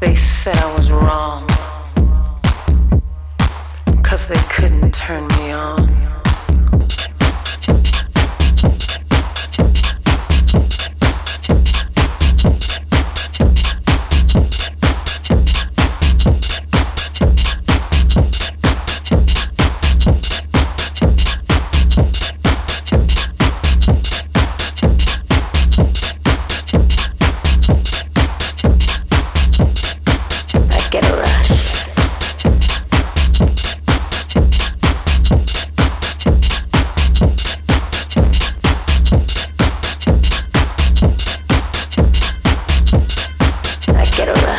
They said I was wrong. Cause they couldn't turn me on. I get around.